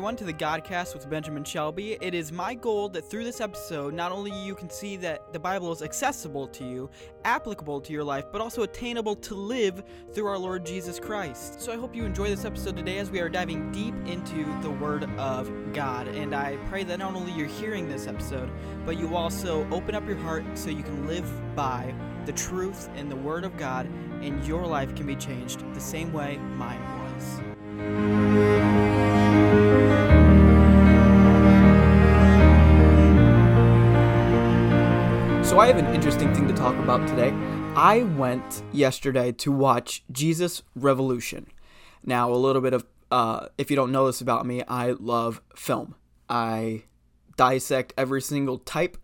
everyone, to the Godcast with Benjamin Shelby. It is my goal that through this episode, not only you can see that the Bible is accessible to you, applicable to your life, but also attainable to live through our Lord Jesus Christ. So I hope you enjoy this episode today as we are diving deep into the Word of God. And I pray that not only you're hearing this episode, but you also open up your heart so you can live by the truth and the Word of God, and your life can be changed the same way mine was. I have an interesting thing to talk about today. I went yesterday to watch Jesus Revolution. Now, a little bit of, uh, if you don't know this about me, I love film. I dissect every single type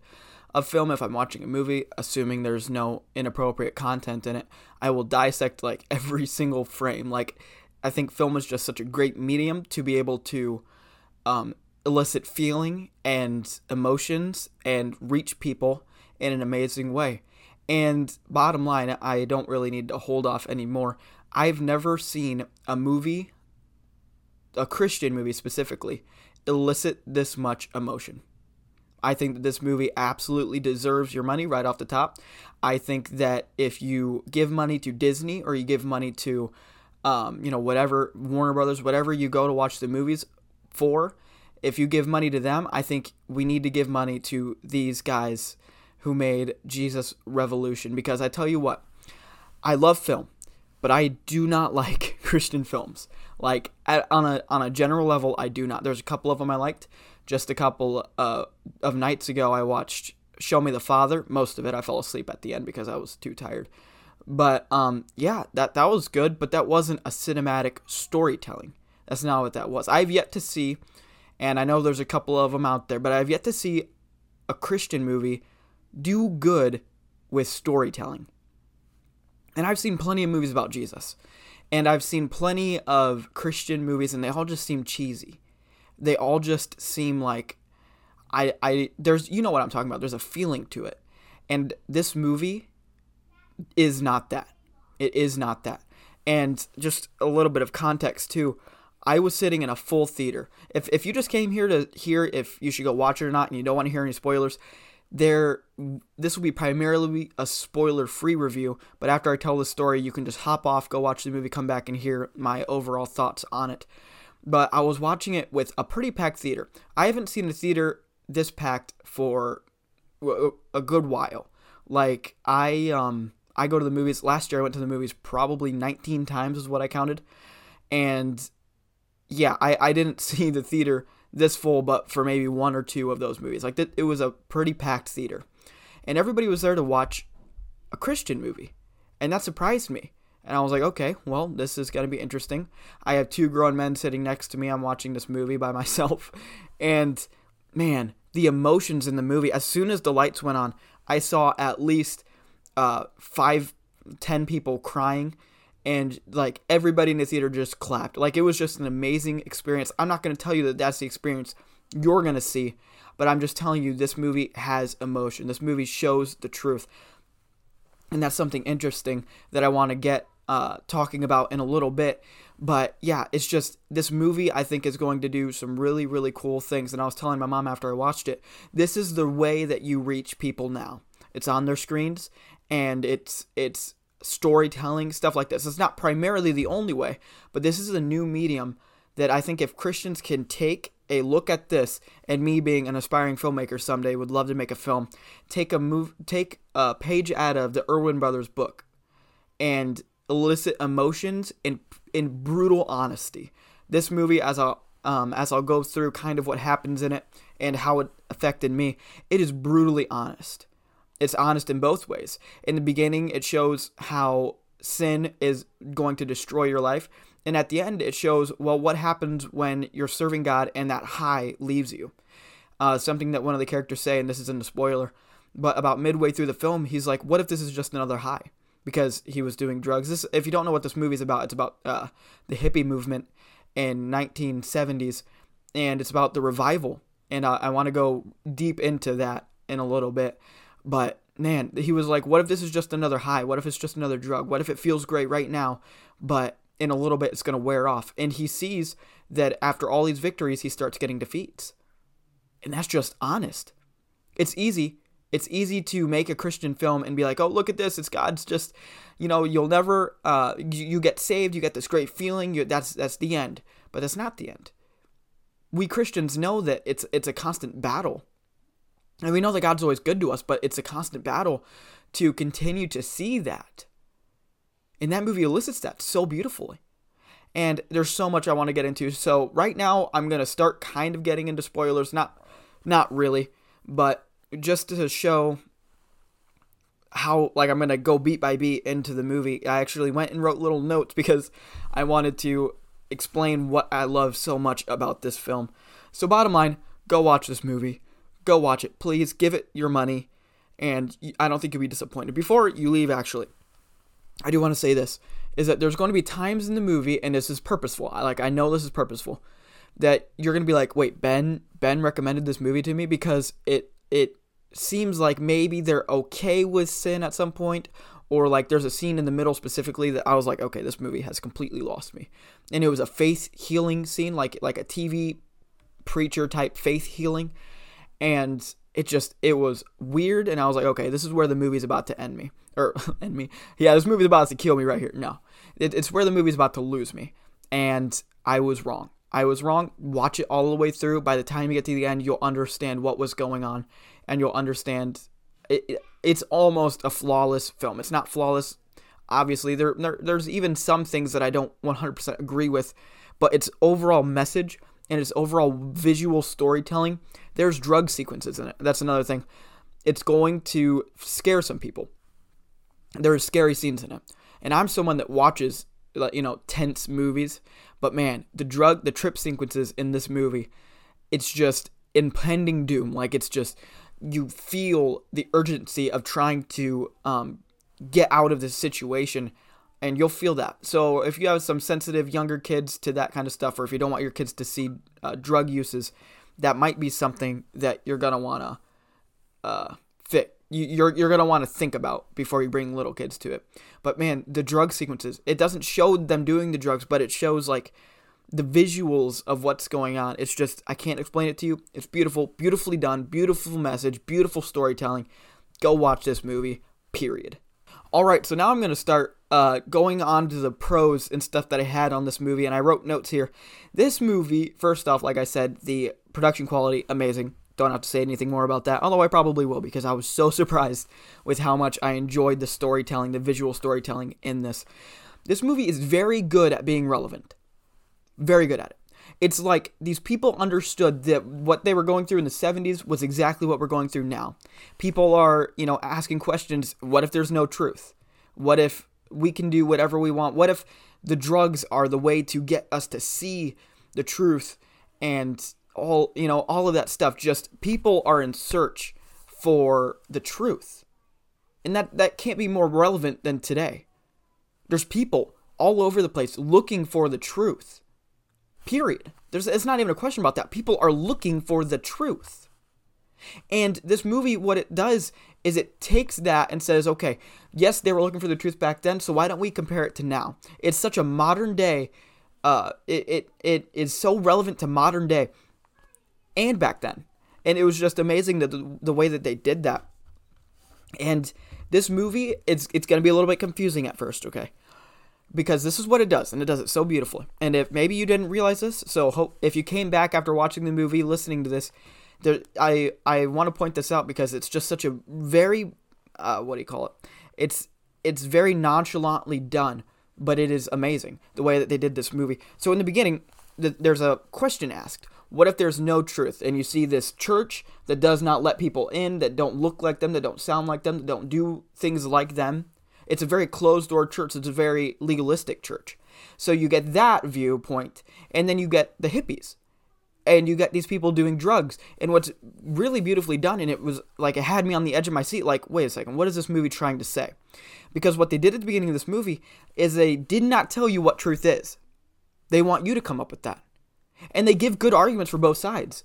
of film if I'm watching a movie, assuming there's no inappropriate content in it. I will dissect like every single frame. Like, I think film is just such a great medium to be able to um, elicit feeling and emotions and reach people in an amazing way. And bottom line, I don't really need to hold off anymore. I've never seen a movie, a Christian movie specifically, elicit this much emotion. I think that this movie absolutely deserves your money right off the top. I think that if you give money to Disney or you give money to, um, you know, whatever, Warner Brothers, whatever you go to watch the movies for, if you give money to them, I think we need to give money to these guys who made Jesus Revolution because I tell you what, I love film, but I do not like Christian films. Like at, on a on a general level, I do not. There's a couple of them I liked. Just a couple uh, of nights ago, I watched Show Me the Father. Most of it, I fell asleep at the end because I was too tired. But um, yeah, that that was good, but that wasn't a cinematic storytelling. That's not what that was. I've yet to see, and I know there's a couple of them out there, but I've yet to see a Christian movie do good with storytelling. And I've seen plenty of movies about Jesus. And I've seen plenty of Christian movies and they all just seem cheesy. They all just seem like I I there's you know what I'm talking about. There's a feeling to it. And this movie is not that. It is not that. And just a little bit of context too. I was sitting in a full theater. If if you just came here to hear if you should go watch it or not and you don't want to hear any spoilers, there this will be primarily a spoiler free review but after i tell the story you can just hop off go watch the movie come back and hear my overall thoughts on it. But i was watching it with a pretty packed theater. I haven't seen a theater this packed for a good while. Like i um i go to the movies last year i went to the movies probably 19 times is what i counted. And yeah i i didn't see the theater this full, but for maybe one or two of those movies. Like it was a pretty packed theater, and everybody was there to watch a Christian movie, and that surprised me. And I was like, okay, well, this is gonna be interesting. I have two grown men sitting next to me. I'm watching this movie by myself, and man, the emotions in the movie. As soon as the lights went on, I saw at least uh, five, ten people crying and like everybody in the theater just clapped. Like it was just an amazing experience. I'm not going to tell you that that's the experience you're going to see, but I'm just telling you this movie has emotion. This movie shows the truth. And that's something interesting that I want to get uh, talking about in a little bit. But yeah, it's just this movie I think is going to do some really, really cool things. And I was telling my mom after I watched it, this is the way that you reach people now. It's on their screens and it's it's storytelling, stuff like this. It's not primarily the only way, but this is a new medium that I think if Christians can take a look at this and me being an aspiring filmmaker someday would love to make a film, take a move take a page out of the Erwin brothers book and elicit emotions in in brutal honesty. This movie as i um, as I'll go through kind of what happens in it and how it affected me, it is brutally honest it's honest in both ways. In the beginning, it shows how sin is going to destroy your life. And at the end, it shows, well, what happens when you're serving God and that high leaves you. Uh, something that one of the characters say, and this isn't a spoiler, but about midway through the film, he's like, what if this is just another high? Because he was doing drugs. This, if you don't know what this movie's about, it's about uh, the hippie movement in 1970s, and it's about the revival. And I want to go deep into that in a little bit. But man, he was like, what if this is just another high? What if it's just another drug? What if it feels great right now, but in a little bit it's going to wear off. And he sees that after all these victories, he starts getting defeats. And that's just honest. It's easy. It's easy to make a Christian film and be like, oh, look at this. It's God's just, you know, you'll never, uh, you, you get saved. You get this great feeling. You, that's, that's the end. But that's not the end. We Christians know that it's, it's a constant battle. And we know that God's always good to us, but it's a constant battle to continue to see that. And that movie elicits that so beautifully. And there's so much I want to get into. So right now I'm to start kind of getting into spoilers, not not really, but just to show how like I'm to go beat by beat into the movie. I actually went and wrote little notes because I wanted to explain what I love so much about this film. So bottom line, go watch this movie. Go watch it. Please give it your money and I don't think you'll be disappointed. Before you leave actually, I do want to say this is that there's going to be times in the movie, and this is purposeful. Like I know this is purposeful, that you're going to be like, wait, Ben Ben recommended this movie to me because it it seems like maybe they're okay with sin at some point, or like there's a scene in the middle specifically that I was like, okay, this movie has completely lost me, and it was a faith healing scene, like like a TV preacher type faith healing, and it just it was weird, and I was like, okay, this is where the movie's about to end me or end me. Yeah, this movie's about to kill me right here. No, it, it's where the movie's about to lose me, and I was wrong. I was wrong. Watch it all the way through. By the time you get to the end, you'll understand what was going on, and you'll understand. It, it, it's almost a flawless film. It's not flawless, obviously. There, there, there's even some things that I don't 100% agree with, but its overall message and its overall visual storytelling. There's drug sequences in it. That's another thing. It's going to scare some people there's scary scenes in it. And I'm someone that watches you know tense movies, but man, the drug the trip sequences in this movie, it's just impending doom. Like it's just you feel the urgency of trying to um, get out of this situation and you'll feel that. So if you have some sensitive younger kids to that kind of stuff, or if you don't want your kids to see uh, drug uses, that might be something that you're gonna wanna uh, fit you're you're gonna want to think about before you bring little kids to it. But man, the drug sequences it doesn't show them doing the drugs, but it shows like the visuals of what's going on. It's just I can't explain it to you. It's beautiful, beautifully done, beautiful message, beautiful storytelling. Go watch this movie. Period. All right, so now I'm gonna start uh, going on to the pros and stuff that I had on this movie, and I wrote notes here. This movie, first off, like I said, the production quality amazing. Don't have to say anything more about that, although I probably will because I was so surprised with how much I enjoyed the storytelling, the visual storytelling in this. This movie is very good at being relevant. Very good at it. It's like these people understood that what they were going through in the 70s was exactly what we're going through now. People are, you know, asking questions what if there's no truth? What if we can do whatever we want? What if the drugs are the way to get us to see the truth and all you know all of that stuff just people are in search for the truth. And that that can't be more relevant than today. There's people all over the place looking for the truth. Period. There's it's not even a question about that. People are looking for the truth. And this movie what it does is it takes that and says okay yes they were looking for the truth back then so why don't we compare it to now? It's such a modern day uh, it, it, it is so relevant to modern day and back then. And it was just amazing that the, the way that they did that. And this movie, it's it's gonna be a little bit confusing at first, okay? Because this is what it does, and it does it so beautifully. And if maybe you didn't realize this, so hope if you came back after watching the movie, listening to this, there, I I want to point this out because it's just such a very uh, what do you call it? It's it's very nonchalantly done, but it is amazing the way that they did this movie. So in the beginning, th- there's a question asked what if there's no truth and you see this church that does not let people in, that don't look like them, that don't sound like them, that don't do things like them? It's a very closed door church, it's a very legalistic church. So you get that viewpoint, and then you get the hippies. And you get these people doing drugs. And what's really beautifully done, and it was like it had me on the edge of my seat, like, wait a second, what is this movie trying to say? Because what they did at the beginning of this movie is they did not tell you what truth is. They want you to come up with that and they give good arguments for both sides.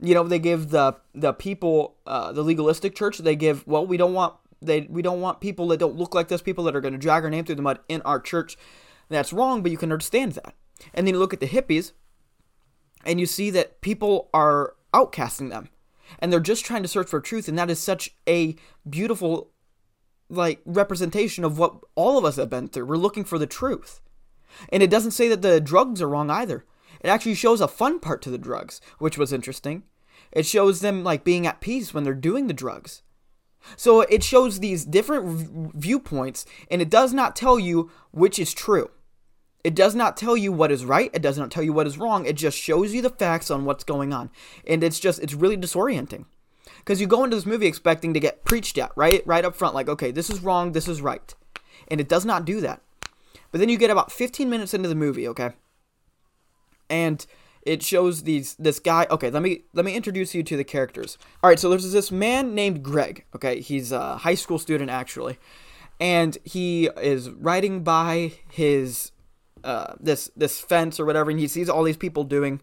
You know, they give the the people, uh, the legalistic church, they give well, we don't want they we don't want people that don't look like this, people that are going to drag our name through the mud in our church. That's wrong, but you can understand that. And then you look at the hippies and you see that people are outcasting them and they're just trying to search for truth and that is such a beautiful like representation of what all of us have been through we're looking for the truth and it doesn't say that the drugs are wrong either it actually shows a fun part to the drugs which was interesting it shows them like being at peace when they're doing the drugs so it shows these different viewpoints and it does not tell you which is true it does not tell you what is right. It does not tell you what is wrong. It just shows you the facts on what's going on. And it's just, it's really disorienting. Because you go into this movie expecting to get preached at, right? Right up front, like, okay, this is wrong, this is right. And it does not do that. But then you get about 15 minutes into the movie, okay? And it shows these this guy okay let me let me introduce you to the characters. All right so there's this man named greg okay? He's a high school student actually. And he is riding by his uh, this this fence or whatever, and he sees all these people doing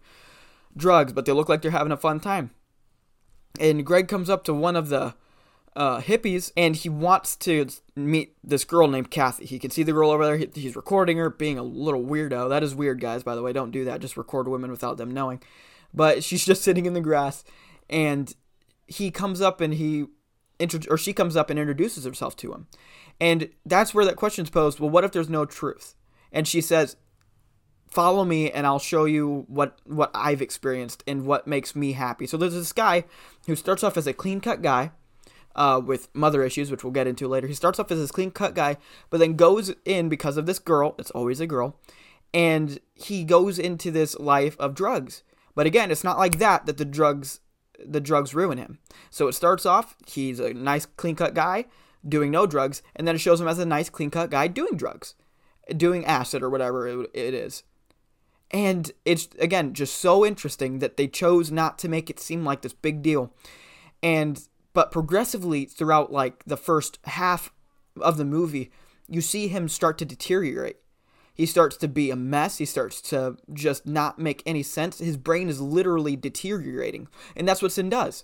drugs, but they look like they're having a fun time. And Greg comes up to one of the uh, hippies, and he wants to meet this girl named Kathy. He can see the girl over there. He, he's recording her, being a little weirdo. That is weird, guys. By the way, don't do that. Just record women without them knowing. But she's just sitting in the grass, and he comes up and he or she comes up and introduces herself to him. And that's where that question's posed. Well, what if there's no truth? and she says, "Follow me, and I'll show you what what I've experienced and what makes me happy." So there's this guy who starts off as a clean cut guy. Uh, with mother issues, which we'll get into later. He starts off as this clean cut guy, but then goes in because of this girl. It's always a girl, and he goes into this life of drugs. But again, it's not like that that the drugs the drugs ruin him. So it starts off he's a nice clean cut guy doing no drugs, and then it shows him as a nice clean cut guy doing drugs doing acid or whatever it, it is. And it's again just so interesting that they chose not to make it seem like this big deal. And but progressively throughout like the first half of the movie, you see him start to deteriorate. He starts to be a mess. He starts to just not make any sense. His brain is literally deteriorating. And that's what sin does.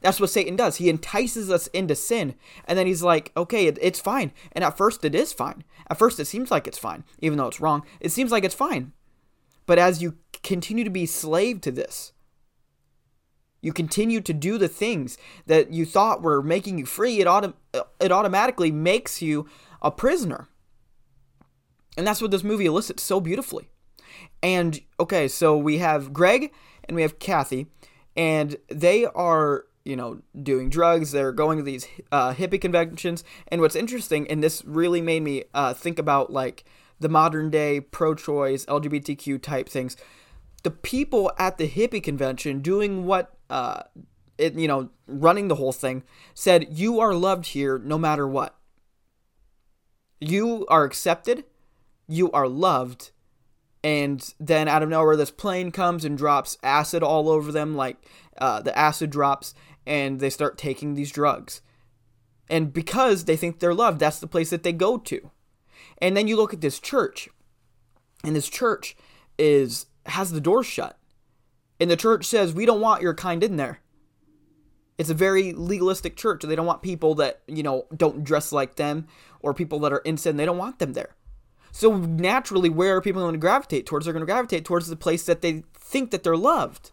That's what Satan does. He entices us into sin, and then he's like, okay, it, it's fine. And at first, it is fine. At first, it seems like it's fine, even though it's wrong. It seems like it's fine. But as you continue to be slave to this, you continue to do the things that you thought were making you free, it, autom- it automatically makes you a prisoner. And that's what this movie elicits so beautifully. And okay, so we have Greg and we have Kathy, and they are you know, doing drugs. They're going to these uh, hippie conventions. And what's interesting, and this really made me uh, think about like the modern day pro choice, LGBTQ type things. The people at the hippie convention doing what, uh, it, you know, running the whole thing said, You are loved here no matter what. You are accepted, you are loved, and then out of nowhere this plane comes and drops acid all over them like uh, the acid drops and they start taking these drugs. And because they think they're loved, that's the place that they go to. And then you look at this church, and this church is has the doors shut. And the church says, "We don't want your kind in there." It's a very legalistic church. They don't want people that, you know, don't dress like them or people that are in sin. They don't want them there. So naturally, where are people going to gravitate towards? They're going to gravitate towards the place that they think that they're loved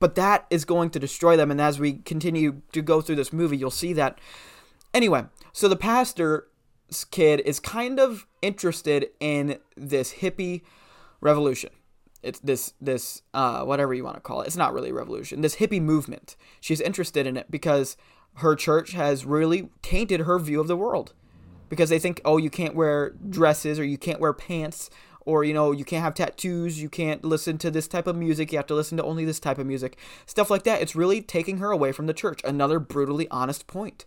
but that is going to destroy them. And as we continue to go through this movie, you'll see that. Anyway, so the pastor's kid is kind of interested in this hippie revolution. It's this this uh, whatever you want to call it. It's not really revolution. This hippie movement. She's interested in it because her church has really tainted her view of the world. Because they think, oh, you can't wear dresses or you can't wear pants or you know you can't have tattoos you can't listen to this type of music you have to listen to only this type of music stuff like that it's really taking her away from the church another brutally honest point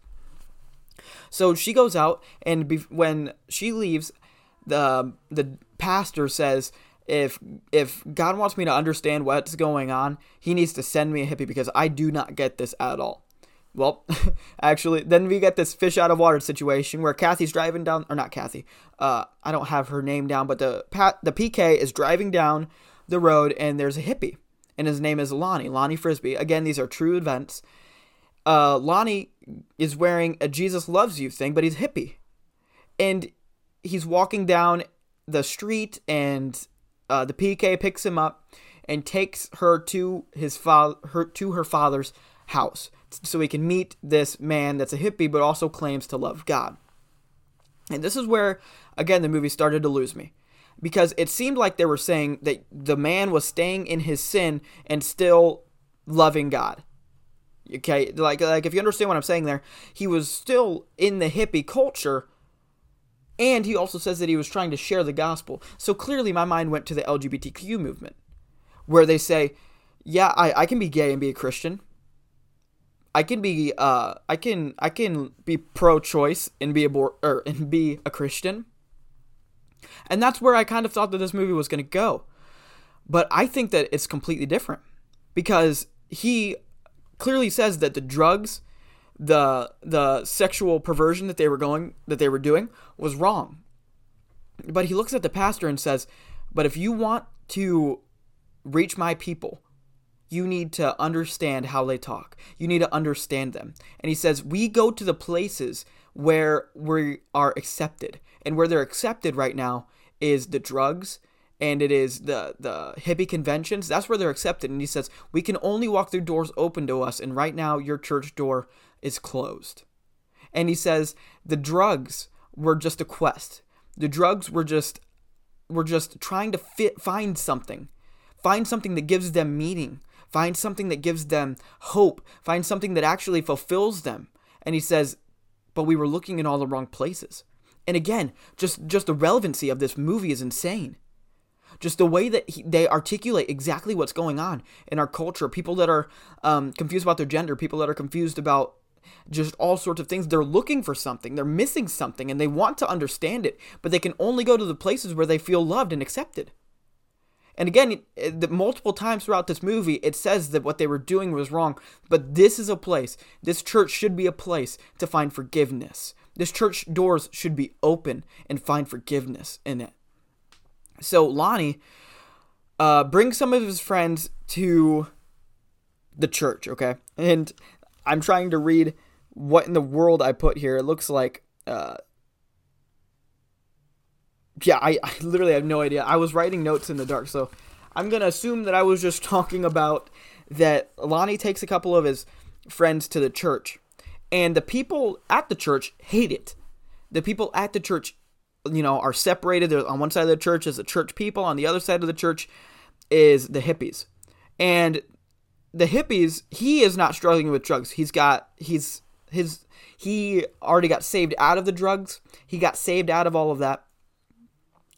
so she goes out and be- when she leaves the the pastor says if if God wants me to understand what's going on, he needs to send me a hippie because I do not get this at all. Well, actually, then we get this fish out of water situation where Kathy's driving down, or not Kathy. Uh, I don't have her name down, but the pat, the PK is driving down the road, and there's a hippie, and his name is Lonnie, Lonnie Frisbee. Again, these are true events. Uh, Lonnie is wearing a Jesus loves you thing, but he's hippie, and he's walking down the street and uh, the PK picks him up and takes her to his father her to her father's house so he can meet this man that's a hippie but also claims to love God. And this is where again the movie started to lose me because it seemed like they were saying that the man was staying in his sin and still loving God. Okay, like like if you understand what I'm saying there, he was still in the hippie culture and he also says that he was trying to share the gospel. So clearly my mind went to the LGBTQ movement where they say, "Yeah, I I can be gay and be a Christian. I can be uh I can I can be pro-choice and be abor- or and be a Christian." And that's where I kind of thought that this movie was going to go. But I think that it's completely different because he clearly says that the drugs, the the sexual perversion that they were going that they were doing was wrong. But he looks at the pastor and says, "But if you want to reach my people, you need to understand how they talk. You need to understand them." And he says, "We go to the places where we are accepted. And where they're accepted right now is the drugs and it is the the hippie conventions. That's where they're accepted. And he says, "We can only walk through doors open to us, and right now your church door is closed." And he says, "The drugs were just a quest. The drugs were just were just trying to fit find something. Find something that gives them meaning. Find something that gives them hope. Find something that actually fulfills them." And he says, "But we were looking in all the wrong places." And again, just just the relevancy of this movie is insane just the way that he, they articulate exactly what's going on in our culture. People that are um, confused about their gender, people that are confused about just all sorts of things. They're looking for something, they're missing something, and they want to understand it, but they can only go to the places where they feel loved and accepted. And again, the multiple times throughout this movie, it says that what they were doing was wrong. But this is a place, this church should be a place to find forgiveness. This church doors should be open and find forgiveness in it. So Lonnie uh, brings some of his friends to the church, okay? And I'm trying to read what in the world I put here. It looks like, uh, yeah, I, I literally have no idea. I was writing notes in the dark, so I'm gonna assume that I was just talking about that Lonnie takes a couple of his friends to the church, and the people at the church hate it. The people at the church you know, are separated. There's on one side of the church is the church people, on the other side of the church is the hippies. And the hippies, he is not struggling with drugs. He's got he's his he already got saved out of the drugs. He got saved out of all of that.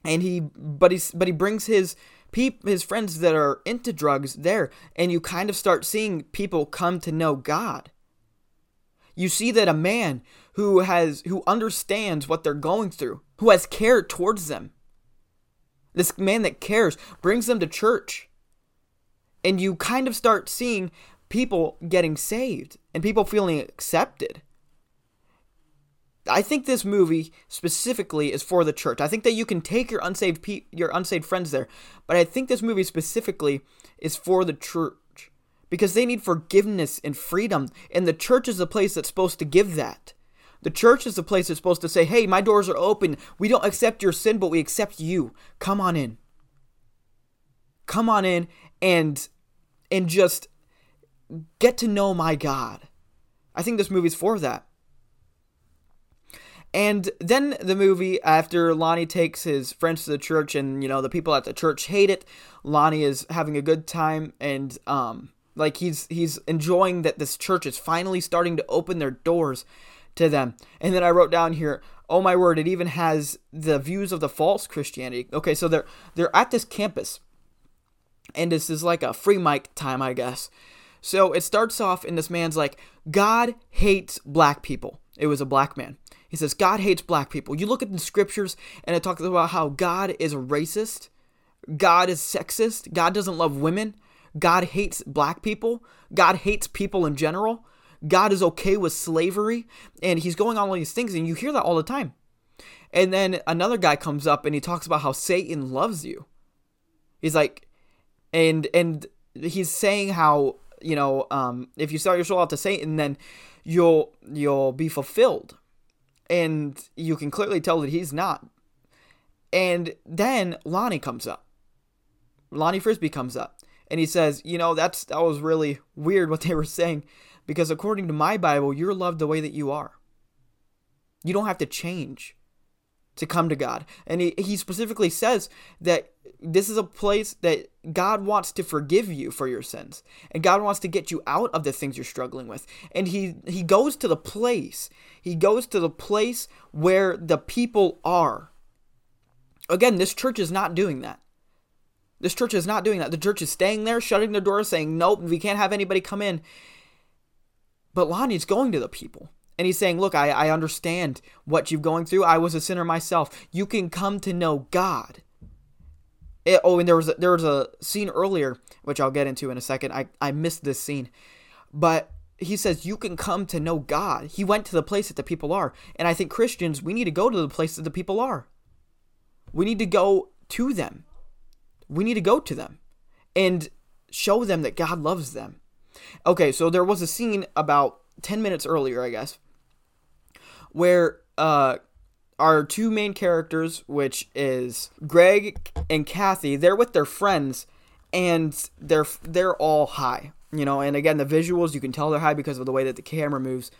And he but he's but he brings his peep his friends that are into drugs there and you kind of start seeing people come to know God. You see that a man who has who understands what they're going through, who has care towards them. This man that cares brings them to church. And you kind of start seeing people getting saved and people feeling accepted. I think this movie specifically is for the church. I think that you can take your unsaved pe- your unsaved friends there, but I think this movie specifically is for the church because they need forgiveness and freedom, and the church is the place that's supposed to give that. The church is the place that's supposed to say, "Hey, my doors are open. We don't accept your sin, but we accept you. Come on in. Come on in and and just get to know my God." I think this movie's for that. And then the movie, after Lonnie takes his friends to the church, and you know the people at the church hate it, Lonnie is having a good time, and um, like he's he's enjoying that this church is finally starting to open their doors to them. And then I wrote down here, oh my word, it even has the views of the false Christianity. Okay, so they're they're at this campus. And this is like a free mic time, I guess. So it starts off and this man's like, God hates black people. It was a black man. He says, God hates black people. You look at the scriptures and it talks about how God is racist, God is sexist, God doesn't love women. God hates black people. God hates people in general. God is okay with slavery. And he's going on all these things, and you hear that all the time. And then another guy comes up and he talks about how Satan loves you. He's like, and and he's saying how you know um, if you sell your soul out to Satan, then you'll you'll be fulfilled. And you can clearly tell that he's not And then Lonnie comes up. Lonnie Frisbee comes up and he says, "You know, that's that was really weird what they were saying because according to my Bible, you're loved the way that you are. You don't have to change to come to God." And he he specifically says that this is a place that God wants to forgive you for your sins. And God wants to get you out of the things you're struggling with. And he he goes to the place. He goes to the place where the people are. Again, this church is not doing that. This church is not doing that. The church is staying there, shutting their doors, saying, Nope, we can't have anybody come in. But Lonnie's going to the people. And he's saying, Look, I, I understand what you're going through. I was a sinner myself. You can come to know God. It, oh, and there was a, there was a scene earlier, which I'll get into in a second. I, I missed this scene. But he says, You can come to know God. He went to the place that the people are. And I think Christians, we need to go to the place that the people are. We need to go to them we need to go to them and show them that God loves them. Okay, so there was a scene about 10 minutes earlier, I guess, where uh, our two main characters, which is Greg and Kathy, they're with their friends and they're they're all high, you know, and again the visuals you can tell they're high because of the way that the camera moves.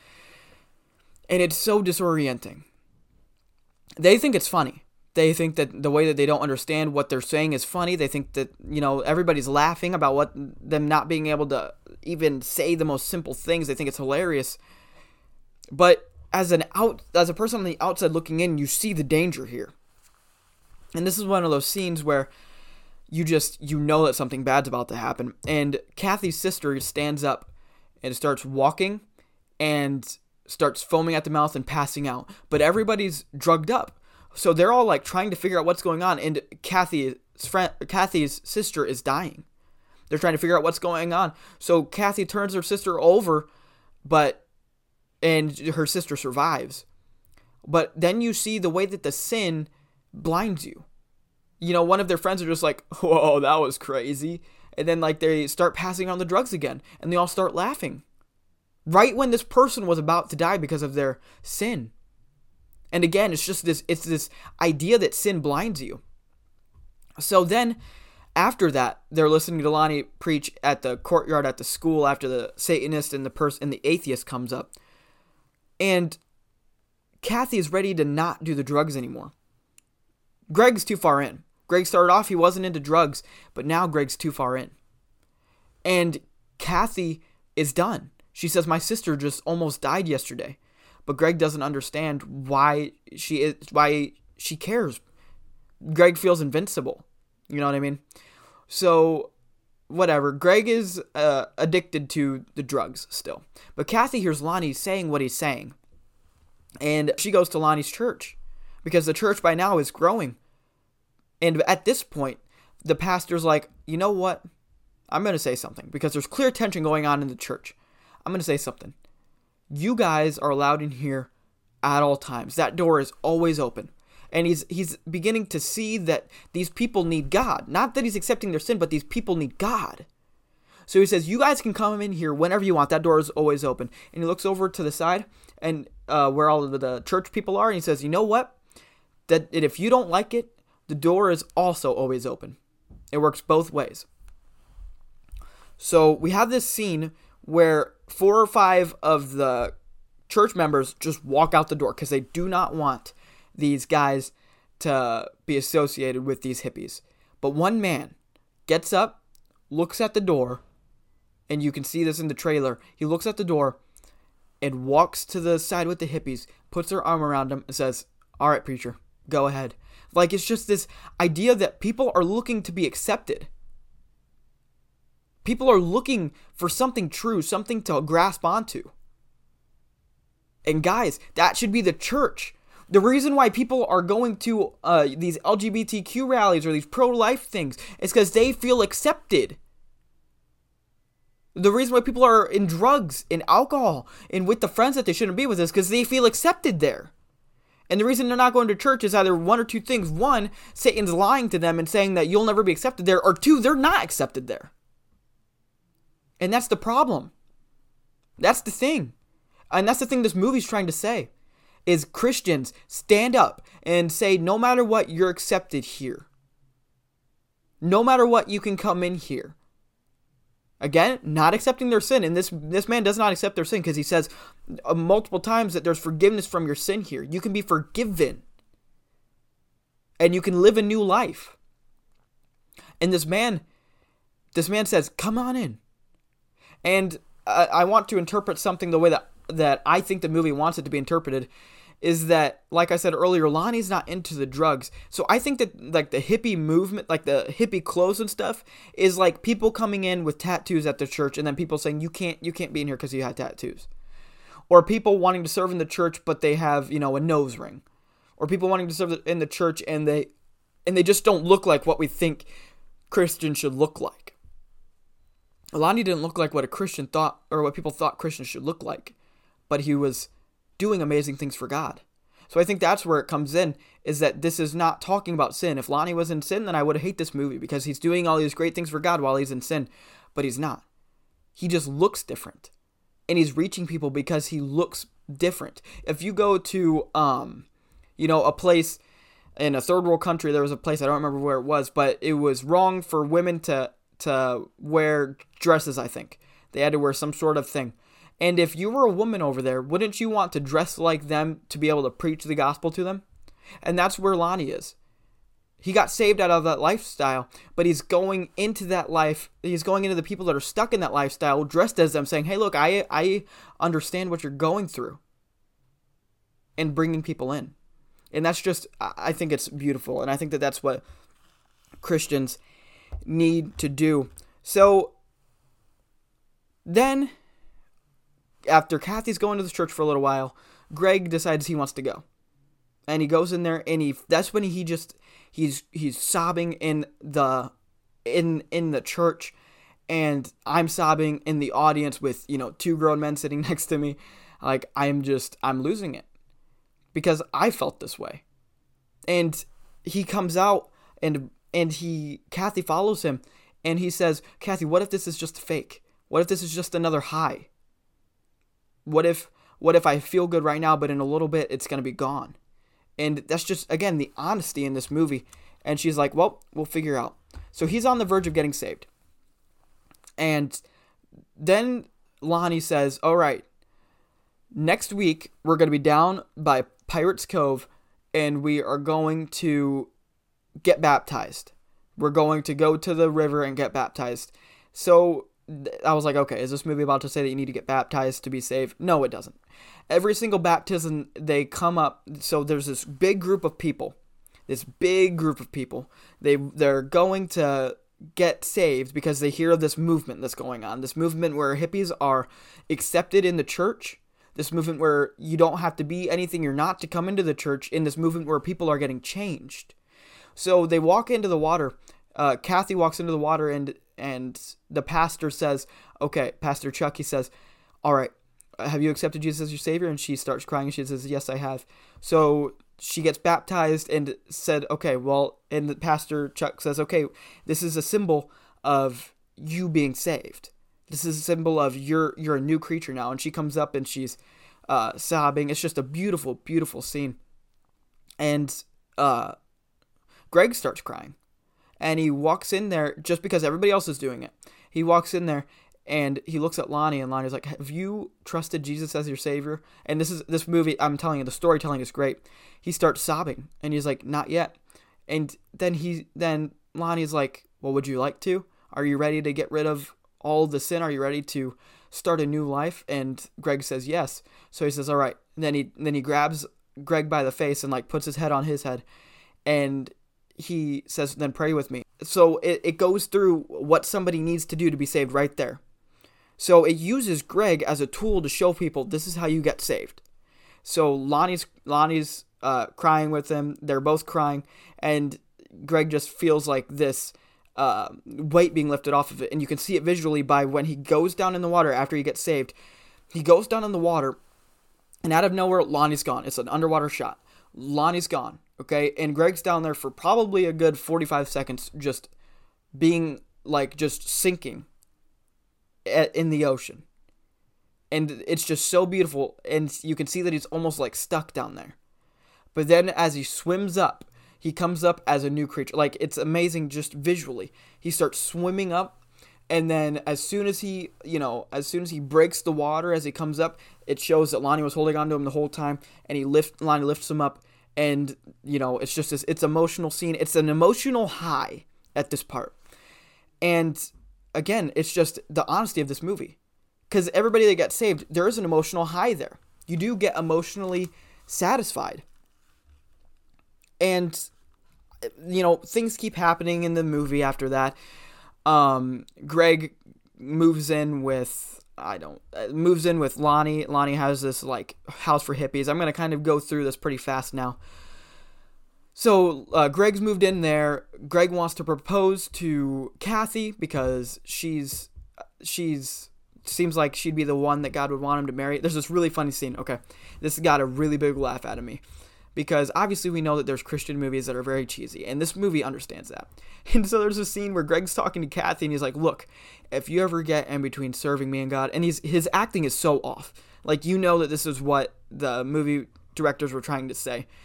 And it's so disorienting. They think it's funny. They think that the way that they don't understand what they're saying is funny. They think that, you know, everybody's laughing about what them not being able to even say the most simple things. They think it's hilarious. But as an out as a person on the outside looking in, you see the danger here. And this is one of those scenes where you just you know that something bad's about to happen. And Kathy's sister stands up and starts walking and starts foaming at the mouth and passing out. But everybody's drugged up. So they're all like trying to figure out what's going on, and Kathy's friend, Kathy's sister is dying. They're trying to figure out what's going on. So Kathy turns her sister over, but and her sister survives. But then you see the way that the sin blinds you. You know, one of their friends are just like, "Whoa, that was crazy," and then like they start passing on the drugs again, and they all start laughing. Right when this person was about to die because of their sin. And again, it's just this it's this idea that sin blinds you. So then after that, they're listening to Lonnie preach at the courtyard at the school after the Satanist and the person and the atheist comes up. And Kathy is ready to not do the drugs anymore. Greg's too far in. Greg started off, he wasn't into drugs, but now Greg's too far in. And Kathy is done. She says, My sister just almost died yesterday but Greg doesn't understand why she is why she cares. Greg feels invincible. You know what I mean? So whatever. Greg is uh, addicted to the drugs still. But Kathy hears Lonnie saying what he's saying. And she goes to Lonnie's church because the church by now is growing. And at this point, the pastor's like, you know what? I'm going to say something because there's clear tension going on in the church. I'm going to say something you guys are allowed in here at all times. That door is always open. And he's he's beginning to see that these people need God. Not that he's accepting their sin, but these people need God. So he says, "You guys can come in here whenever you want. That door is always open." And he looks over to the side and uh, where all of the church people are, and he says, "You know what? That if you don't like it, the door is also always open. It works both ways." So we have this scene where four or five of the church members just walk out the door because they do not want these guys to be associated with these hippies. But one man gets up, looks at the door, and you can see this in the trailer. He looks at the door and walks to the side with the hippies, puts their arm around him, and says, All right, preacher, go ahead. Like, it's just this idea that people are looking to be accepted. People are looking for something true, something to grasp onto. And guys, that should be the church. The reason why people are going to uh, these LGBTQ rallies or these pro life things is because they feel accepted. The reason why people are in drugs and alcohol and with the friends that they shouldn't be with is because they feel accepted there. And the reason they're not going to church is either one or two things. One, Satan's lying to them and saying that you'll never be accepted there, or two, they're not accepted there. And that's the problem. That's the thing. And that's the thing this movie's trying to say is Christians stand up and say, no matter what, you're accepted here. No matter what, you can come in here. Again, not accepting their sin, and this this man does not accept their sin because he says uh, multiple times that there's forgiveness from your sin here. You can be forgiven, and you can live a new life. And this man, this man says, "Come on in," and I, I want to interpret something the way that that I think the movie wants it to be interpreted is that like I said earlier, Lonnie's not into the drugs. So I think that like the hippie movement, like the hippie clothes and stuff is like people coming in with tattoos at the church and then people saying you can't you can't be in here cuz you had tattoos. Or people wanting to serve in the church but they have, you know, a nose ring. Or people wanting to serve in the church and they and they just don't look like what we think Christians should look like. Lonnie didn't look like what a Christian thought or what people thought Christians should look like but he was doing amazing things for God. So I think that's where it comes in is that this is not talking about sin. If Lonnie was in sin, then I would hate this movie because he's doing all these great things for God while he's in sin, but he's not. He just looks different. And he's reaching people because he looks different. If you go to um you know, a place in a third world country, there was a place I don't remember where it was, but it was wrong for women to to wear dresses, I think. They had to wear some sort of thing. And if you were a woman over there, wouldn't you want to dress like them to be able to preach the gospel to them? And that's where Lonnie is. He got saved out of that lifestyle, but he's going into that life. He's going into the people that are stuck in that lifestyle, dressed as them, saying, "Hey, look, I I understand what you're going through," and bringing people in. And that's just, I think it's beautiful, and I think that that's what Christians need to do. So then after Kathy's going to the church for a little while, Greg decides he wants to go. And he goes in there and he that's when he just he's he's sobbing in the in in the church and I'm sobbing in the audience with, you know, two grown men sitting next to me. Like I'm just I'm losing it. Because I felt this way. And he comes out and and he Kathy follows him and he says, "Kathy, what if this is just fake? What if this is just another high?" What if what if I feel good right now, but in a little bit it's gonna be gone? And that's just again the honesty in this movie. And she's like, Well, we'll figure out. So he's on the verge of getting saved. And then Lonnie says, All right, next week we're gonna be down by Pirates Cove and we are going to get baptized. We're going to go to the river and get baptized. So I was like, okay, is this movie about to say that you need to get baptized to be saved? No, it doesn't. Every single baptism, they come up. So there's this big group of people, this big group of people. They they're going to get saved because they hear of this movement that's going on. This movement where hippies are accepted in the church. This movement where you don't have to be anything you're not to come into the church. In this movement where people are getting changed. So they walk into the water. Uh, Kathy walks into the water and and the pastor says, "Okay, Pastor Chuck," he says, "All right, have you accepted Jesus as your savior?" And she starts crying and she says, "Yes, I have." So she gets baptized and said, "Okay, well," and the pastor Chuck says, "Okay, this is a symbol of you being saved. This is a symbol of you're you're a new creature now." And she comes up and she's uh, sobbing. It's just a beautiful, beautiful scene. And uh, Greg starts crying and he walks in there just because everybody else is doing it. He walks in there and he looks at Lonnie and Lonnie's like, "Have you trusted Jesus as your savior?" And this is this movie. I'm telling you, the storytelling is great. He starts sobbing and he's like, "Not yet." And then he then Lonnie's like, "Well, would you like to? Are you ready to get rid of all the sin? Are you ready to start a new life?" And Greg says, "Yes." So he says, "All right." And then he then he grabs Greg by the face and like puts his head on his head, and he says, then pray with me. So it, it goes through what somebody needs to do to be saved right there. So it uses Greg as a tool to show people this is how you get saved. So Lonnie's Lonnie's uh, crying with him. They're both crying, and Greg just feels like this uh, weight being lifted off of it, and you can see it visually by when he goes down in the water after he gets saved. He goes down in the water, and out of nowhere, Lonnie's gone. It's an underwater shot. Lonnie's gone. Okay, and Greg's down there for probably a good 45 seconds, just being like just sinking in the ocean. and it's just so beautiful and you can see that he's almost like stuck down there. But then as he swims up he comes up as a new creature. Like it's amazing just visually. He starts swimming up and then as soon as he you know as soon as he breaks the water as he comes up it shows that lonnie was holding on to him the whole time and he lift lonnie lifts him up and you know it's just this it's emotional scene it's an emotional high at this part and again it's just the honesty of this movie because everybody that gets saved, there is an emotional high there. You do get emotionally satisfied. And, you know, things keep happening in the movie after that. Um, Greg moves in with, I don't, uh, moves in with Lonnie. Lonnie has this, like, house for hippies. I'm to kind of go through this pretty fast now. So uh, Greg's moved in there. Greg wants to propose to Kathy because she's she's seems like she'd be the one that God would want him to marry. There's this really funny scene. Okay, this got a really big laugh out of me because obviously we know that there's Christian movies that are very cheesy, and this movie understands that. And so there's a scene where Greg's talking to Kathy, and he's like, "Look, if you ever get in between serving me and God," and he's his acting is so off. Like you know that this is what the movie directors were trying to say.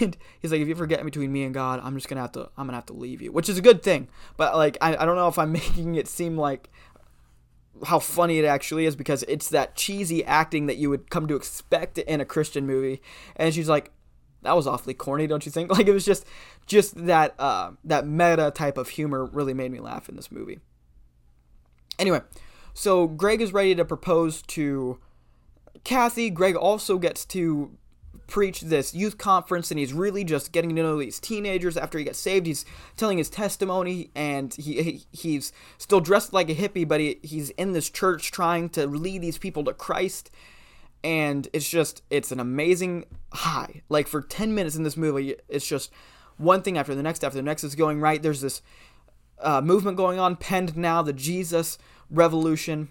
And he's like, if you ever get in between me and God, I'm just gonna have to, I'm gonna have to leave you, which is a good thing. But like, I, I don't know if I'm making it seem like how funny it actually is because it's that cheesy acting that you would come to expect in a Christian movie. And she's like, that was awfully corny, don't you think? Like it was just just that uh, that meta type of humor really made me laugh in this movie. Anyway, so Greg is ready to propose to Kathy. Greg also gets to preach this youth conference and he's really just getting to know these teenagers after he gets saved he's telling his testimony and he, he he's still dressed like a hippie but he, he's in this church trying to lead these people to christ and it's just it's an amazing high like for 10 minutes in this movie it's just one thing after the next after the next is going right there's this uh, movement going on penned now the jesus revolution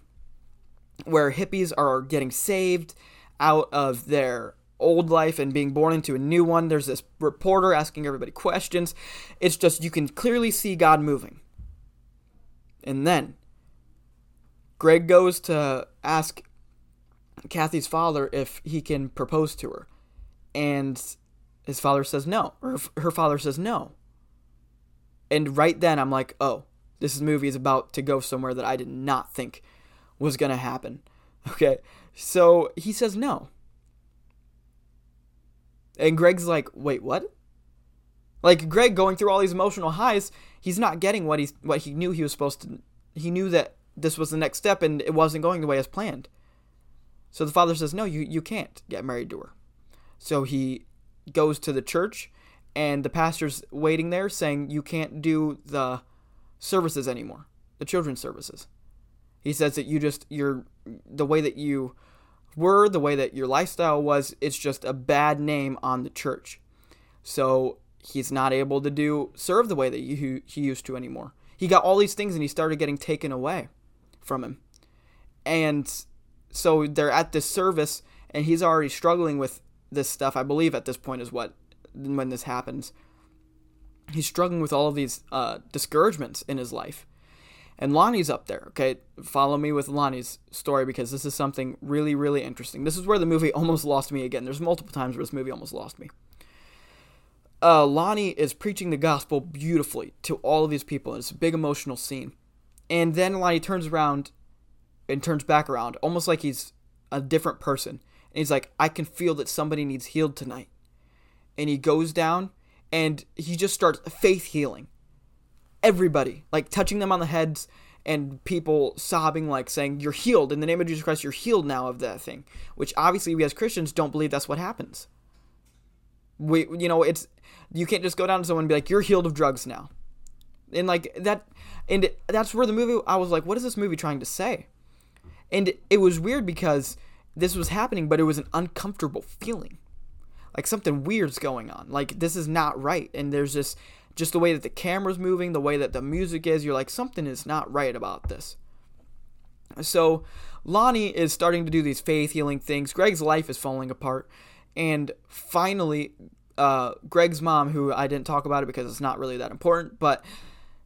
where hippies are getting saved out of their old life and being born into a new one. There's this reporter asking everybody questions. It's just, you can clearly see God moving. And then Greg goes to ask Kathy's father if he can propose to her. And his father says no, or her father says no. And right then I'm like, oh, this movie is about to go somewhere that I did not think was going to happen. Okay. So he says no. And Greg's like, wait, what? Like Greg going through all these emotional highs, he's not getting what he's what he knew he was supposed to. He knew that this was the next step, and it wasn't going the way as planned. So the father says, "No, you you can't get married to her." So he goes to the church, and the pastor's waiting there, saying, "You can't do the services anymore, the children's services." He says that you just you're the way that you were, the way that your lifestyle was, it's just a bad name on the church. So he's not able to do serve the way that he, he used to anymore. He got all these things and he started getting taken away from him. And so they're at this service and he's already struggling with this stuff. I believe at this point is what when this happens. He's struggling with all of these uh, discouragements in his life. And Lonnie's up there, okay? Follow me with Lonnie's story because this is something really, really interesting. This is where the movie almost lost me again. There's multiple times where this movie almost lost me. Uh, Lonnie is preaching the gospel beautifully to all of these people. And it's a big emotional scene. And then Lonnie turns around and turns back around, almost like he's a different person. And he's like, I can feel that somebody needs healed tonight. And he goes down and he just starts faith healing everybody, like touching them on the heads and people sobbing, like saying, You're healed. In the name of Jesus Christ, you're healed now of that thing. Which obviously we as Christians don't believe that's what happens. We, you know, it's, you can't just go down to someone and be like, You're healed of drugs now. And like that, and that's where the movie, I was like, What is this movie trying to say? And it was weird because this was happening, but it was an uncomfortable feeling. Like something weird's going on. Like this is not right. And there's this just the way that the camera's moving, the way that the music is, you're like, something is not right about this. So Lonnie is starting to do these faith healing things. Greg's life is falling apart. And finally, uh, Greg's mom, who I didn't talk about it because it's not really that important, but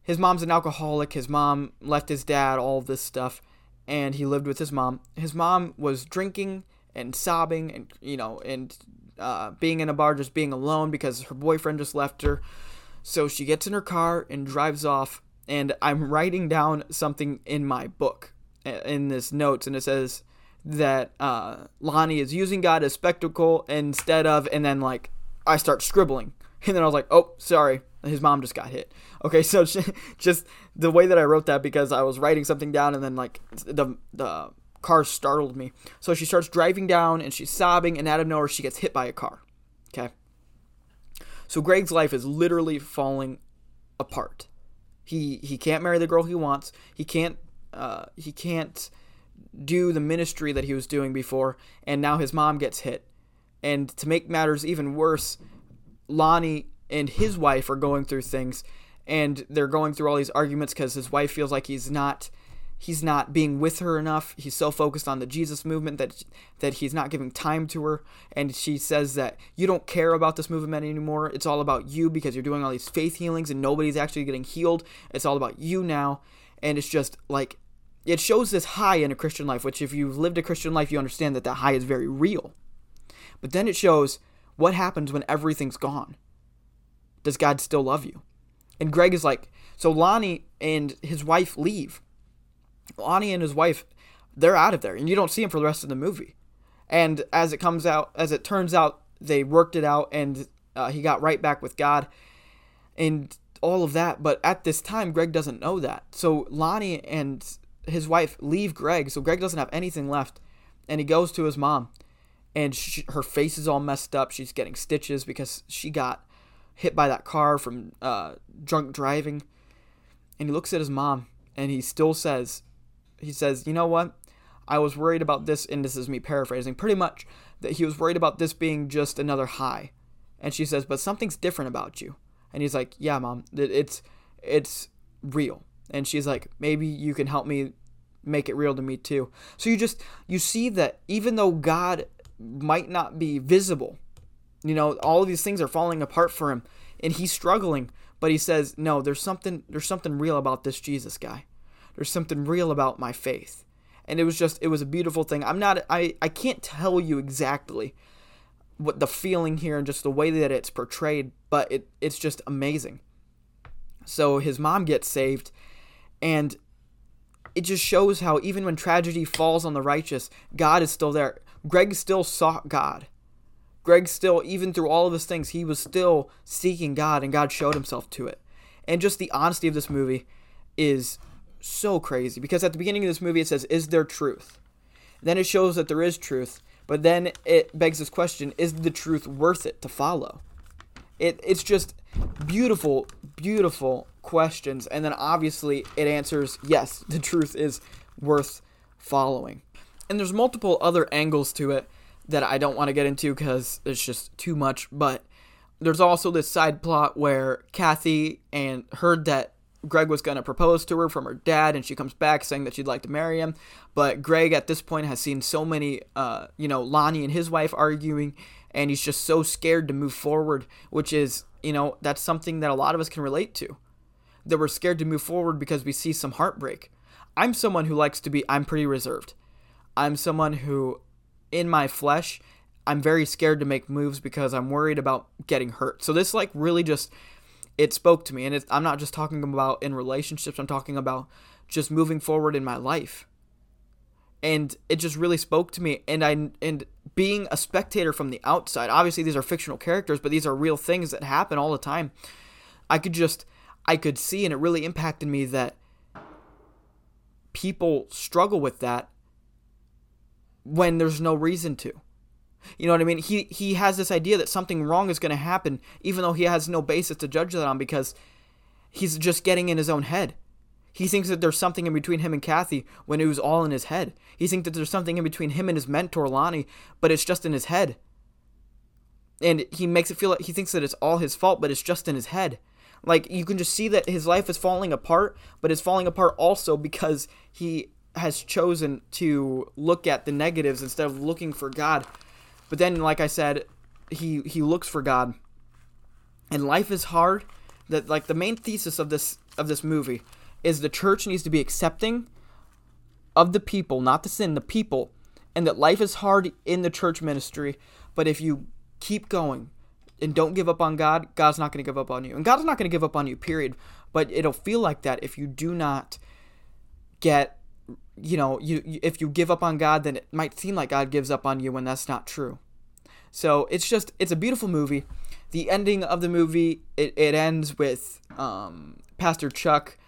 his mom's an alcoholic. His mom left his dad, all this stuff. And he lived with his mom. His mom was drinking and sobbing and you know and uh, being in a bar just being alone because her boyfriend just left her. So she gets in her car and drives off. And I'm writing down something in my book in this notes, and it says that uh, Lonnie is using God as spectacle instead of, and then like I start scribbling, and then I was like, oh, sorry, his mom just got hit. Okay, so just the way that I wrote that because I was writing something down, and then like the the car startled me. So she starts driving down and she's sobbing, and out of nowhere, she gets hit by a car. Okay. So Greg's life is literally falling apart. He he can't marry the girl he wants. He can't uh, he can't do the ministry that he was doing before, and now his mom gets hit. And to make matters even worse, Lonnie and his wife are going through things, and they're going through all these arguments because his wife feels like he's not he's not being with her enough. He's so focused on the Jesus movement that that he's not giving time to her. And she says that you don't care about this movement anymore. It's all about you because you're doing all these faith healings and nobody's actually getting healed. It's all about you now. And it's just like it shows this high in a Christian life, which if you've lived a Christian life, you understand that that high is very real. But then it shows what happens when everything's gone. Does God still love you? And Greg is like, so Lonnie and his wife leave Lonnie and his wife, they're out of there, and you don't see him for the rest of the movie. And as it comes out, as it turns out, they worked it out, and uh, he got right back with God, and all of that. But at this time, Greg doesn't know that. So Lonnie and his wife leave Greg, so Greg doesn't have anything left, and he goes to his mom, and she, her face is all messed up. She's getting stitches because she got hit by that car from uh, drunk driving. And he looks at his mom, and he still says, he says, you know what? I was worried about this, and this is me paraphrasing pretty much, that he was worried about this being just another high. And she says, but something's different about you. And he's like, yeah, mom, it's it's real. And she's like, maybe you can help me make it real to me too. So you just you see that even though God might not be visible, you know, all of these things are falling apart for him, and he's struggling. But he says, no, there's something there's something real about this Jesus guy. There's something real about my faith. And it was just it was a beautiful thing. I'm not I I can't tell you exactly what the feeling here and just the way that it's portrayed, but it it's just amazing. So his mom gets saved and it just shows how even when tragedy falls on the righteous, God is still there. Greg still sought God. Greg still, even through all of his things, he was still seeking God, and God showed himself to it. And just the honesty of this movie is so crazy because at the beginning of this movie it says, Is there truth? Then it shows that there is truth, but then it begs this question Is the truth worth it to follow? It, it's just beautiful, beautiful questions. And then obviously it answers yes, the truth is worth following. And there's multiple other angles to it that I don't want to get into because it's just too much. But there's also this side plot where Kathy and heard that Greg was going to propose to her from her dad, and she comes back saying that she'd like to marry him. But Greg, at this point, has seen so many, uh, you know, Lonnie and his wife arguing, and he's just so scared to move forward, which is, you know, that's something that a lot of us can relate to. That we're scared to move forward because we see some heartbreak. I'm someone who likes to be, I'm pretty reserved. I'm someone who, in my flesh, I'm very scared to make moves because I'm worried about getting hurt. So this, like, really just it spoke to me. And I'm not just talking about in relationships, I'm talking about just moving forward in my life. And it just really spoke to me. And I and being a spectator from the outside, obviously these are fictional characters, but these are real things that happen all the time. I could just I could see and it really impacted me that people struggle with that when there's no reason to. You know what I mean? He he has this idea that something wrong is going to happen, even though he has no basis to judge that on because he's just getting in his own head. He thinks that there's something in between him and Kathy when it was all in his head. He thinks that there's something in between him and his mentor Lonnie, but it's just in his head. And he makes it feel like he thinks that it's all his fault, but it's just in his head. Like you can just see that his life is falling apart, but it's falling apart also because he has chosen to look at the negatives instead of looking for God but then, like I said, he he looks for God, and life is hard. That like the main thesis of this of this movie is the church needs to be accepting of the people, not the sin, the people, and that life is hard in the church ministry. But if you keep going and don't give up on God, God's not going to give up on you. And God's not going to give up on you, period. But it'll feel like that if you do not get, you know, you, if you give up on God, then it might seem like God gives up on you when that's not true. So it's just, it's a beautiful movie. The ending of the movie, it, it ends with um, Pastor Chuck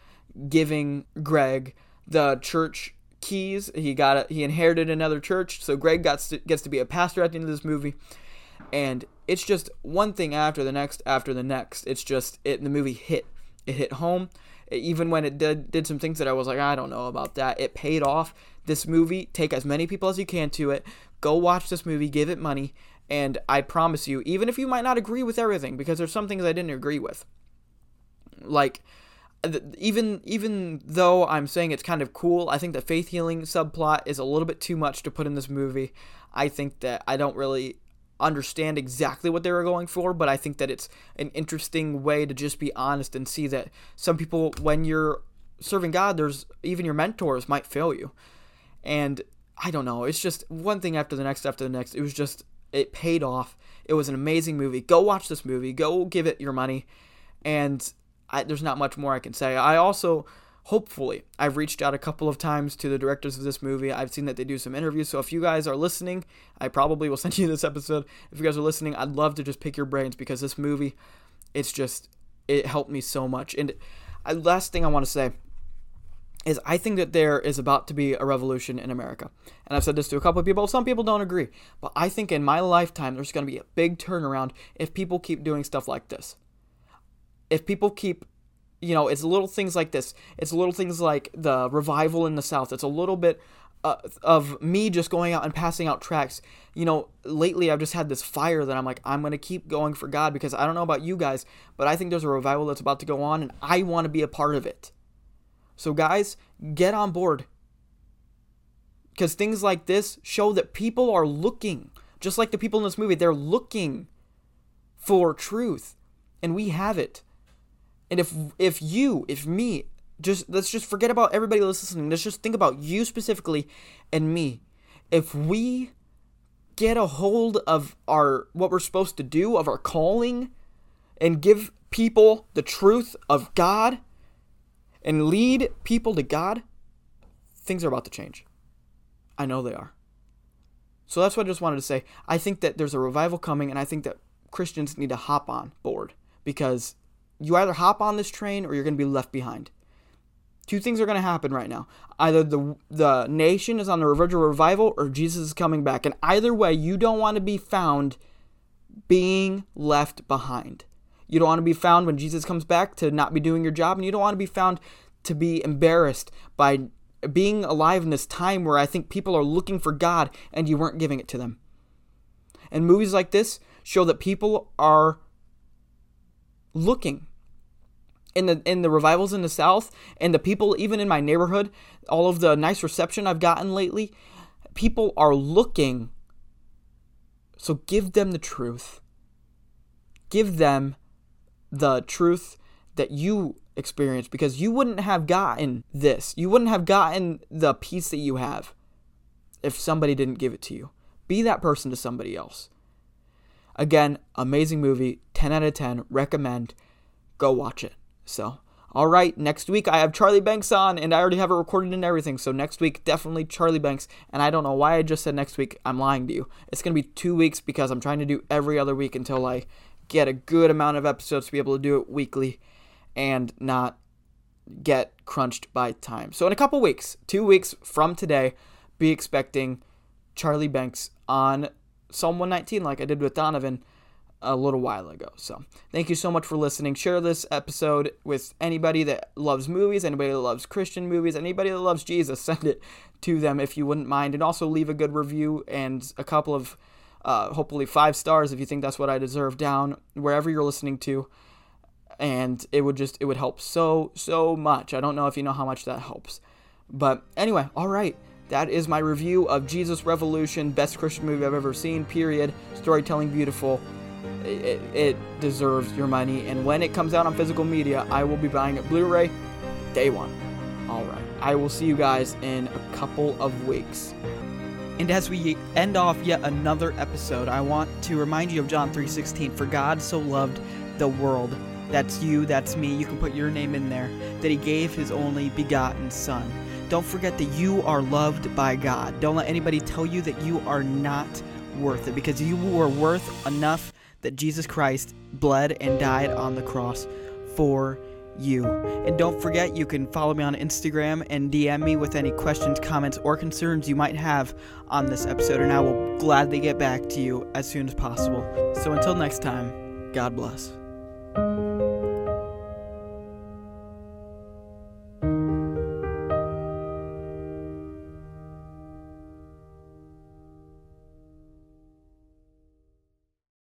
giving Greg the church keys. He got a, he inherited another church, so Greg got to, gets to be a pastor at the end of this movie, and it's just one thing after the next after the next. It's just it the movie hit it hit home. Even when it did did some things that I was like I don't know about that. It paid off. This movie, take as many people as you can to it. Go watch this movie, give it money, and I promise you, even if you might not agree with everything, because there's some things I didn't agree with, like even even though I'm saying it's kind of cool, I think the faith healing subplot is a little bit too much to put in this movie. I think that I don't really understand exactly what they were going for, but I think that it's an interesting way to just be honest and see that some people when you're serving God, there's even your mentors might fail you. And I don't know, it's just one thing after the next after the next. It was just it paid off. It was an amazing movie. Go watch this movie. Go give it your money. And I, there's not much more I can say. I also, hopefully, I've reached out a couple of times to the directors of this movie. I've seen that they do some interviews. So if you guys are listening, I probably will send you this episode. If you guys are listening, I'd love to just pick your brains because this movie, it's just, it helped me so much. And last thing I want to say is I think that there is about to be a revolution in America. And I've said this to a couple of people. Some people don't agree. But I think in my lifetime, there's going to be a big turnaround if people keep doing stuff like this if people keep you know it's little things like this. It's little things like the revival in the south. It's a little bit uh, of me just going out and passing out tracts. You know lately i've just had this fire that i'm like i'm going to keep going for god because i don't know about you guys but i think there's a revival that's about to go on and i want to be a part of it. So guys get on board. Because things like this show that people are looking just like the people in this movie they're looking for truth and we have it and if if you, if me, just let's just forget about everybody listening. Let's just think about you specifically and me. If we get a hold of our what we're supposed to do, of our calling, and give people the truth of God and lead people to God, things are about to change. I know they are. So that's what I just wanted to say. I think that there's a revival coming, and I think that Christians need to hop on board because you either hop on this train or you're going to be left behind. Two things are going to happen right now. Either the the nation is on the verge of revival or Jesus is coming back. And either way, you don't want to be found being left behind. You don't want to be found when Jesus comes back to not be doing your job, and you don't want to be found to be embarrassed by being alive in this time where I think people are looking for God and you weren't giving it to them. And movies like this show that people are looking in the in the revivals in the south and the people even in my neighborhood all of the nice reception i've gotten lately people are looking. So give them the truth. Give them the truth that you experienced because you wouldn't have gotten this. You wouldn't have gotten the peace that you have if somebody didn't give it to you. Be that person to somebody else. Again, amazing movie, 10 out of 10, recommend. Go watch it. So, all right, next week I have Charlie Banks on, and I already have it recorded and everything. So, next week, definitely Charlie Banks. And I don't know why I just said next week. I'm lying to you. It's going to be two weeks because I'm trying to do every other week until I get a good amount of episodes to be able to do it weekly and not get crunched by time. So, in a couple weeks, two weeks from today, be expecting Charlie Banks on Psalm 119 like I did with Donovan a little while ago. So, thank you so much for listening. Share this episode with anybody that loves movies, anybody that loves Christian movies, anybody that loves Jesus. Send it to them if you wouldn't mind. And also leave a good review and a couple of, uh, hopefully, five stars if you think that's what I deserve down wherever you're listening to. And it would just, it would help so, so much. I don't know if you know how much that helps. But anyway, all right. That is my review of Jesus Revolution, best Christian movie I've ever seen, period. Storytelling beautiful. It, it, deserves your money. And when it comes out on physical media, I will be buying it Blu ray day one. All right. I will see you guys in a couple of weeks. And as we end off yet another episode, I want to remind you of John 3:16, for God so loved the world. That's you, that's me. You can put your name in there. That he gave his only begotten son. Don't forget that you are loved by God. Don't let anybody tell you that you are not worth it because you were worth enough that Jesus Christ bled and died on the cross for you. And don't forget, you can follow me on Instagram and DM me with any questions, comments, or concerns you might have on this episode, and I will gladly get back to you as soon as possible. So until next time, God bless.